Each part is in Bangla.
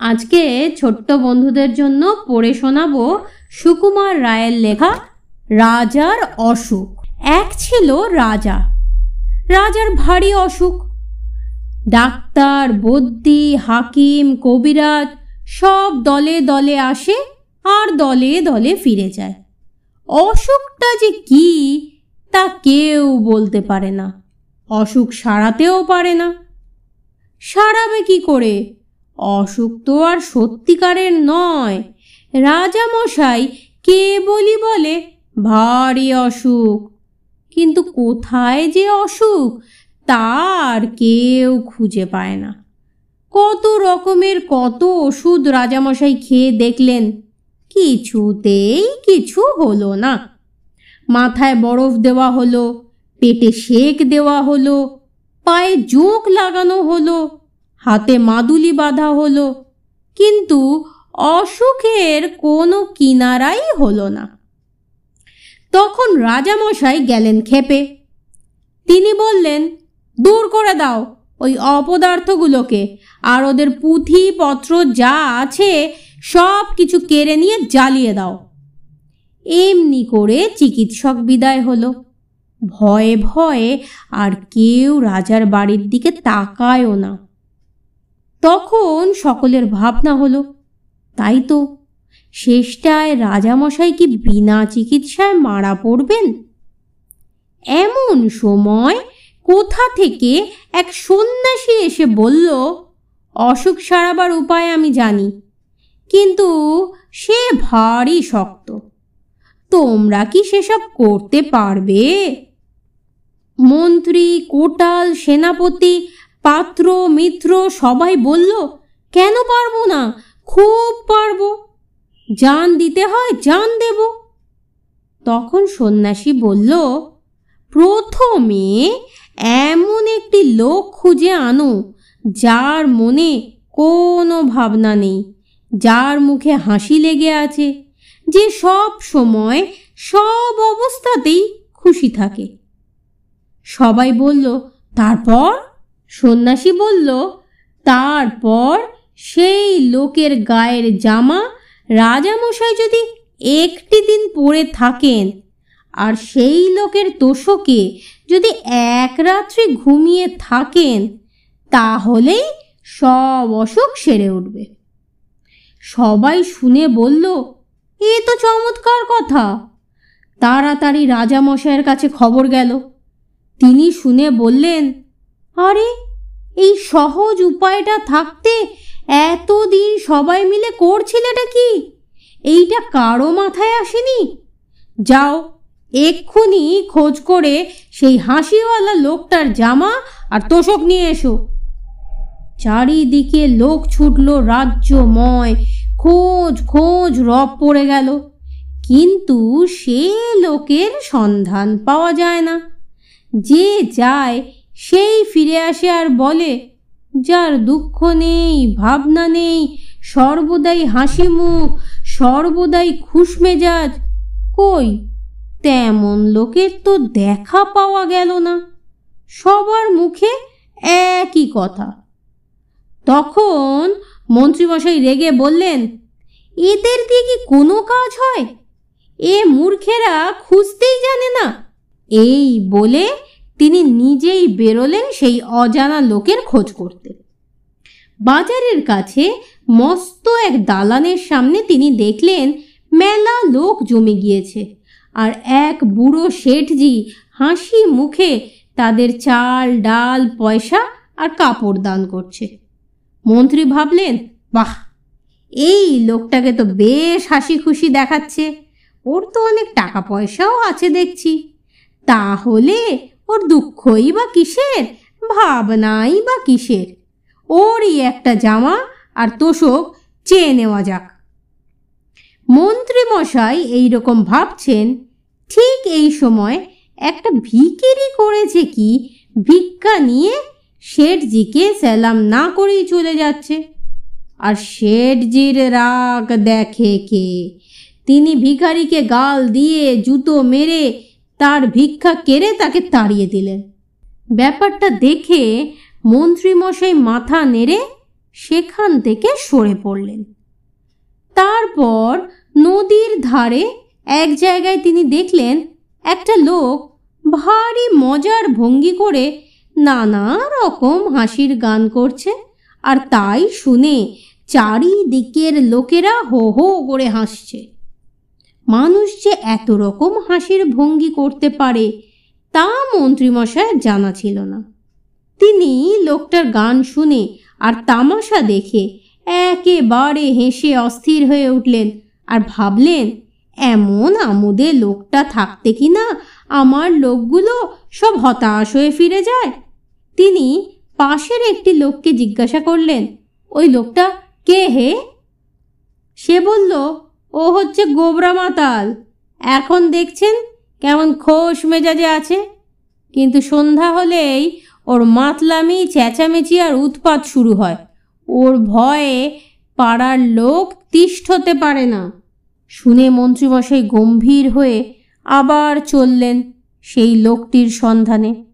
আজকে ছোট্ট বন্ধুদের জন্য পড়ে শোনাবো সুকুমার রায়ের লেখা রাজার অসুখ। এক ছিল রাজা। রাজার ভারী অসুখ। ডাক্তার বদ্যি হাকিম, কবিরাজ সব দলে দলে আসে আর দলে দলে ফিরে যায়। অসুখটা যে কি তা কেউ বলতে পারে না। অসুখ সারাতেও পারে না। সারাবে কি করে? অসুখ তো আর সত্যিকারের নয়। রাজামশাই কে বলি বলে ভারী অসুখ। কিন্তু কোথায় যে অসুখ তার কেউ খুঁজে পায় না। কত রকমের কত ওষুধ রাজামশাই খেয়ে দেখলেন, কিছুতেই কিছু হলো না। মাথায় বরফ দেওয়া হলো, পেটে সেক দেওয়া হলো, পায়ে জোক লাগানো হলো হাতে মাদুলি বাঁধা হলো। কিন্তু অসুখের কোনো কিনারাই হলো না। তখন রাজামশাই গেলেন খেপে তিনি বললেন, দূর করে দাও ওই অপদার্থগুলোকে, আর ওদের পুঁথি পত্র যা আছে সব কিছু কেড়ে নিয়ে জ্বালিয়ে দাও। এমনি করে চিকিৎসক বিদায় হলো। ভয়ে ভয়ে আর কেউ রাজার বাড়ির দিকে তাকায়ও না। তখন সকলের ভাবনা হলো, তাই তো, শেষটায় রাজামশাই কি বিনা চিকিৎসায় মারা পড়বেন? এমন সময় কোথা থেকে এক সন্ন্যাসী এসে বলল, অসুখ সারাবার উপায় আমি জানি, কিন্তু সে ভারী শক্ত। তোমরা কি সেসব করতে পারবে? মন্ত্রী, কোটাল, সেনাপতি পাত্র, মিত্র সবাই বলল, কেন পারব না? খুব পারব। জান দিতে হয়, জান দেব। তখন সন্ন্যাসী বলল, প্রথমে এমন একটি লোক খুঁজে আনো, যার মনে কোনো ভাবনা নেই, যার মুখে হাসি লেগে আছে, যে সব সময় সব অবস্থাতেই খুশি থাকে। সবাই বলল, তারপর? সন্ন্যাসী বলল, তারপর সেই লোকের গায়ের জামা রাজামশাই যদি একটি দিন পরে থাকেন, আর সেই লোকের তোষকে যদি এক রাত্রি ঘুমিয়ে থাকেন তাহলেই সব অসুখ সেরে উঠবে। সবাই শুনে বলল, এ তো চমৎকার কথা। তাড়াতাড়ি রাজামশাইয়ের কাছে খবর গেল। তিনি শুনে বললেন আরে, এই সহজ উপায়টা থাকতে এতদিন সবাই মিলে করছিলেটা কি? এইটা কারও মাথায় আসেনি? যাও, এক্ষুনি খোঁজ করে সেই হাসিওয়ালা লোকটার জামা আর তোষক নিয়ে এসো। চারিদিকে লোক ছুটল, রাজ্যময়, খোঁজ খোঁজ, রব পড়ে গেল। কিন্তু সে লোকের সন্ধান পাওয়া যায় না। যে যায় সেই ফিরে আসে আর বলে, যার দুঃখ নেই, ভাবনা নেই, সর্বদাই হাসি মুখ, সর্বদাই খুশ মেজাজ, কই তেমন লোকের তো দেখা পাওয়া গেল না। সবার মুখে একই কথা। তখন মন্ত্রীমশাই রেগে বললেন, এদের দিয়ে কি কোনো কাজ হয়? এ মূর্খেরা খুঁজতেই জানে না। এই বলে তিনি নিজেই বেরোলেন সেই অজানা লোকের খোঁজ করতে। বাজারের কাছে মস্ত এক দালানের সামনে তিনি দেখলেন মেলা লোক জমে গিয়েছে আর এক বুড়ো শেঠজি হাসি মুখে তাদের চাল, ডাল, পয়সা আর কাপড় দান করছে। মন্ত্রী ভাবলেন, বাহ, এই লোকটাকে তো বেশ হাসি খুশি দেখাচ্ছে। ওর তো অনেক টাকা পয়সাও আছে দেখছি। তাহলে ওর দুঃখই বা কিসের? ভাবনাই বা কিসের? ওরই একটা জামা আর তোষক চেয়ে নেওয়া যাক। মন্ত্রীমশাই এইরকম ভাবছেন, ঠিক এই সময় একটা ভিকিরি করেছে কি? ভিক্ষা নিয়ে শেঠজিকে সেলাম না করেই চলে যাচ্ছে। আর শেঠজির রাগ দেখে কে? তিনি ভিখারিকে গাল দিয়ে জুতো মেরে তার ভিক্ষা কেড়ে তাকে তাড়িয়ে দিলেন। ব্যাপারটা দেখে মন্ত্রীমশাই মাথা নেড়ে সেখান থেকে সরে পড়লেন। তারপর নদীর ধারে এক জায়গায় তিনি দেখলেন একটা লোক ভারী মজার ভঙ্গি করে নানা রকম হাসির গান করছে আর তাই শুনে চারিদিকের লোকেরা হো হো করে হাসছে। মানুষ যে এত রকম হাসির ভঙ্গি করতে পারে, তা মন্ত্রীমশায়ের জানা ছিল না। তিনি লোকটার গান শুনে আর তামাশা দেখে একেবারে হেসে অস্থির হয়ে উঠলেন আর ভাবলেন, এমন আমোদে লোকটা থাকতে কি না আমার লোকগুলো সব হতাশ হয়ে ফিরে যায়? তিনি পাশের একটি লোককে জিজ্ঞাসা করলেন, ওই লোকটা কে হে? সে বলল ও হচ্ছে গোবরা মাতাল। এখন দেখছেন কেমন খোশ মেজাজে আছে। কিন্তু সন্ধ্যা হলেই ওর মাতলামি, চেঁচামেচি আর উৎপাত শুরু হয়। ওর ভয়ে পাড়ার লোক তিষ্ঠ হতে পারে না। শুনে মন্ত্রীমশাই গম্ভীর হয়ে আবার চললেন সেই লোকটির সন্ধানে।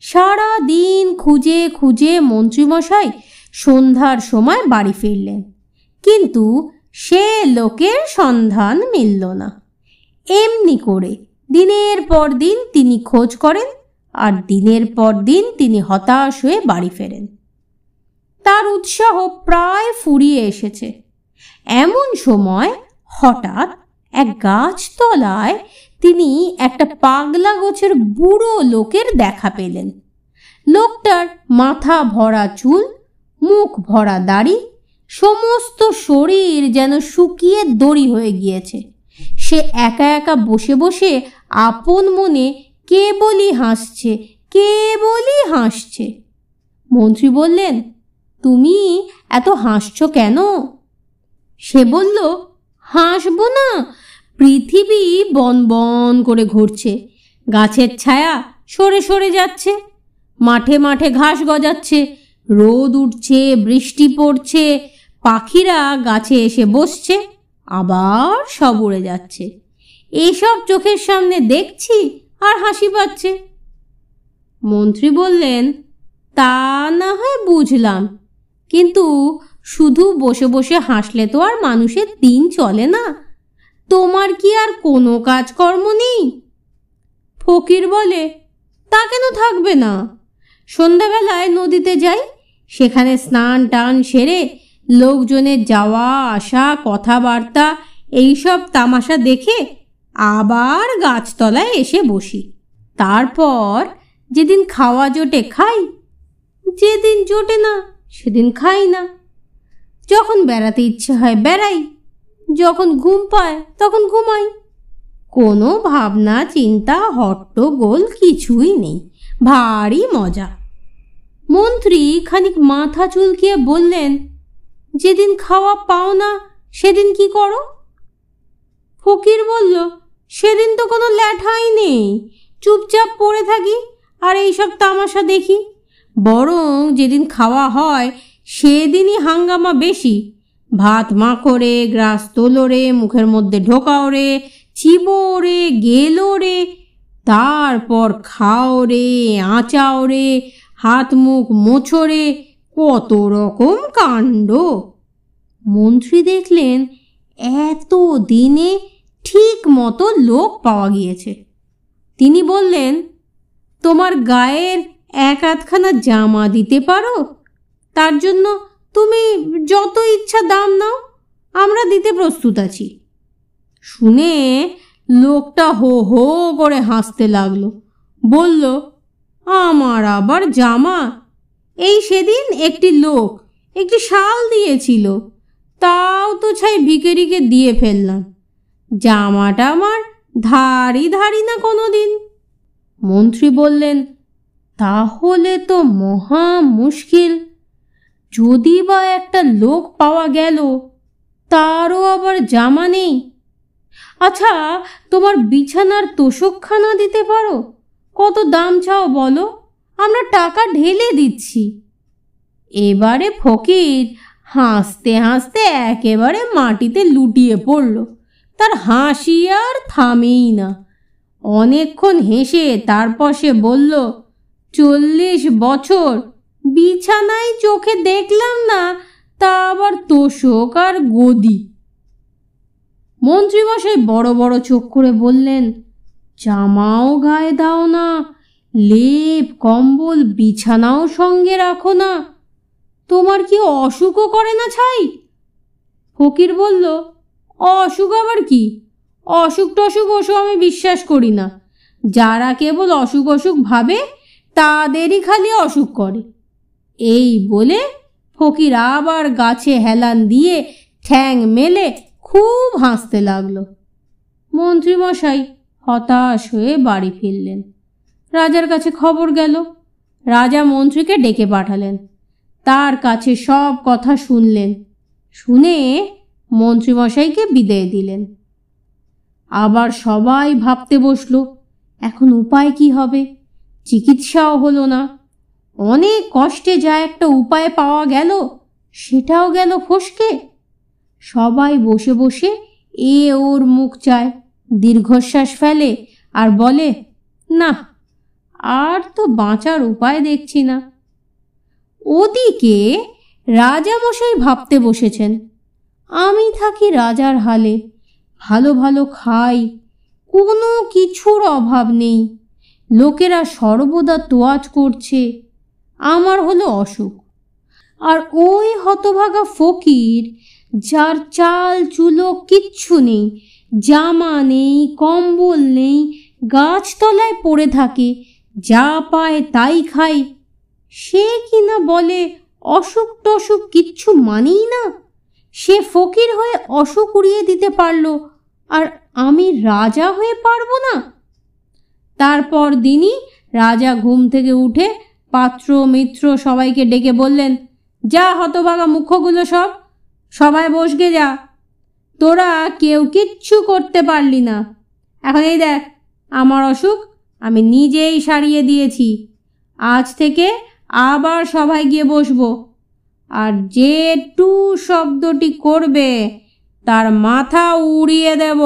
সারা দিন খুঁজে খুঁজে মন্ত্রীমশাই সন্ধ্যার সময় বাড়ি ফিরলেন। কিন্তু সে লোকের সন্ধান মিলল না। এমনি করে দিনের পর দিন তিনি খোঁজ করেন আর দিনের পর দিন তিনি হতাশ হয়ে বাড়ি ফেরেন। তার উৎসাহ প্রায় ফুরিয়ে এসেছে। এমন সময় হঠাৎ এক গাছতলায় তিনি একটা পাগলা গোছের বুড়ো লোকের দেখা পেলেন। লোকটার মাথা ভরা চুল, মুখ ভরা দাড়ি সমস্ত শরীর যেন শুকিয়ে দড়ি হয়ে গিয়েছে। সে একা একা বসে বসে আপন মনে কেবলই হাসছে কেবলই হাসছে। মন্ত্রী বললেন, তুমি এত হাসছো কেন? সে বলল, হাসবো না, পৃথিবী বন বন করে ঘুরছে, গাছের ছায়া সরে সরে যাচ্ছে, মাঠে মাঠে ঘাস গজাচ্ছে, রোদ উঠছে, বৃষ্টি পড়ছে পাখিরা গাছে এসে বসছে, আবার সব উড়ে যাচ্ছে। এসব চোখের সামনে দেখছি আর হাসি পাচ্ছে। মন্ত্রী বললেন, তা না হয় বুঝলাম, কিন্তু শুধু বসে বসে হাসলে তো আর মানুষের দিন চলে না। তোমার কি আর কোনো কাজকর্ম নেই? ফকির বলে, তা কেন থাকবে না? সন্ধ্যাবেলায় নদীতে যাই, সেখানে স্নান টান সেরে লোকজনের যাওয়া, আসা, কথাবার্তা, এইসব তামাশা দেখে আবার গাছতলায় এসে বসি। তারপর যেদিন খাওয়া জোটে খাই, যেদিন জোটে না, সেদিন খাই না। যখন বেড়াতে ইচ্ছে হয় বেড়াই, যখন ঘুম পায় তখন ঘুমাই। কোনো ভাবনা, চিন্তা, হট্টগোল কিছুই নেই, ভারী মজা। মন্ত্রী খানিক মাথা চুলকিয়ে বললেন যেদিন খাওয়া পাও না, সেদিন কি করো? ফকির বলল, সেদিন তো কোনো ল্যাঠাই নেই। চুপচাপ পড়ে থাকি আর এইসব তামাশা দেখি। বরং যেদিন খাওয়া হয়, সেদিনই হাঙ্গামা বেশি। ভাত মাখো রে গ্রাস তোলো রে মুখের মধ্যে ঢোকাও রে, চিবো রে, গেলো রে, তারপর খাও রে, আঁচাও রে, হাত মুখ মোছো রে কত রকম কাণ্ড। মন্ত্রী দেখলেন, এত দিনে ঠিক মতো লোক পাওয়া গিয়েছে। তিনি বললেন, তোমার গায়ের এক আধখানা জামা দিতে পারো? তার জন্য তুমি যত ইচ্ছা দাম নাও, আমরা দিতে প্রস্তুত আছি। শুনে লোকটা হো হো করে হাসতে লাগল। বলল, আমার আবার জামা এই সেদিন একটি লোক একটি শাল দিয়েছিল। তাও তো ছাই ভিকেরিকে দিয়ে ফেললাম। জামাটা আমার ধারি ধারি না কোনো দিন মন্ত্রী বললেন, তাহলে তো মহা মুশকিল। যদি বা একটা লোক পাওয়া গেল, তারও আবার জামা নেই। আচ্ছা তোমার বিছানার তোষকখানা দিতে পারো? কত দাম চাও বলো? আমরা টাকা ঢেলে দিচ্ছি। এবারে ফকির হাসতে হাসতে একেবারে মাটিতে লুটিয়ে পড়ল। তার হাসি আর থামেই না। অনেকক্ষণ হেসে তারপর সে বলল, চল্লিশ বছর, বিছানায় চোখে দেখলাম না, তা আবার তোষক আর গদি। মন্ত্রীমশাই বড় বড় চোখ করে বললেন, জামাও গায়ে দাও না লেপ, কম্বল, বিছানাও সঙ্গে রাখো না। তোমার কি অসুখও করে না ছাই? ফকির বলল, অসুখ আবার কি? অসুখ টসুখ ওসব আমি বিশ্বাস করি না। যারা কেবল অসুখ অসুখ ভাবে, তাদেরই খালি অসুখ করে। এই বলে ফকির আবার গাছে হেলান দিয়ে ঠ্যাং মেলে খুব হাসতে লাগল। মন্ত্রীমশাই হতাশ হয়ে বাড়ি ফিরলেন। রাজার কাছে খবর গেল। রাজা মন্ত্রীকে ডেকে পাঠালেন। তার কাছে সব কথা শুনলেন। শুনে মন্ত্রীমশাইকে বিদায় দিলেন। আবার সবাই ভাবতে বসল, এখন উপায় কি হবে? চিকিৎসাও হলো না। অনেক কষ্টে যা একটা উপায় পাওয়া গেল, সেটাও গেল ফসকে। সবাই বসে বসে এ ওর মুখ চায়, দীর্ঘশ্বাস ফেলে আর বলে, না আর তো বাঁচার উপায় দেখছি না। ওদিকে রাজামশাই ভাবতে বসেছেন। আমি থাকি রাজার হালে, ভালো ভালো খাই, কোনো কিছুর অভাব নেই। লোকেরা সর্বদা তোয়াজ করছে, আমার হলো অসুখ। আর ওই হতভাগা ফকির, যার চাল, চুলো কিচ্ছু নেই, জামা নেই, কম্বল নেই, গাছতলায় পড়ে থাকে যা পায় তাই খায় সে কিনা বলে, অসুখ টসুখ কিচ্ছু মানেই না। সে ফকির হয়ে অসুখ উড়িয়ে দিতে পারল, আর আমি রাজা হয়ে পারব না। তারপর দিনই রাজা ঘুম থেকে উঠে পাত্র মিত্র সবাইকে ডেকে বললেন, যা হতভাগা মুখ্যগুলো সব, সবাই বসগে যা। তোরা কেউ কিচ্ছু করতে পারলি না। এখন এই দেখ, আমার অসুখ আমি নিজেই সারিয়ে দিয়েছি। আজ থেকে আবার সবাই গিয়ে বসবো। আর যে টু শব্দটি করবে, তার মাথা উড়িয়ে দেব।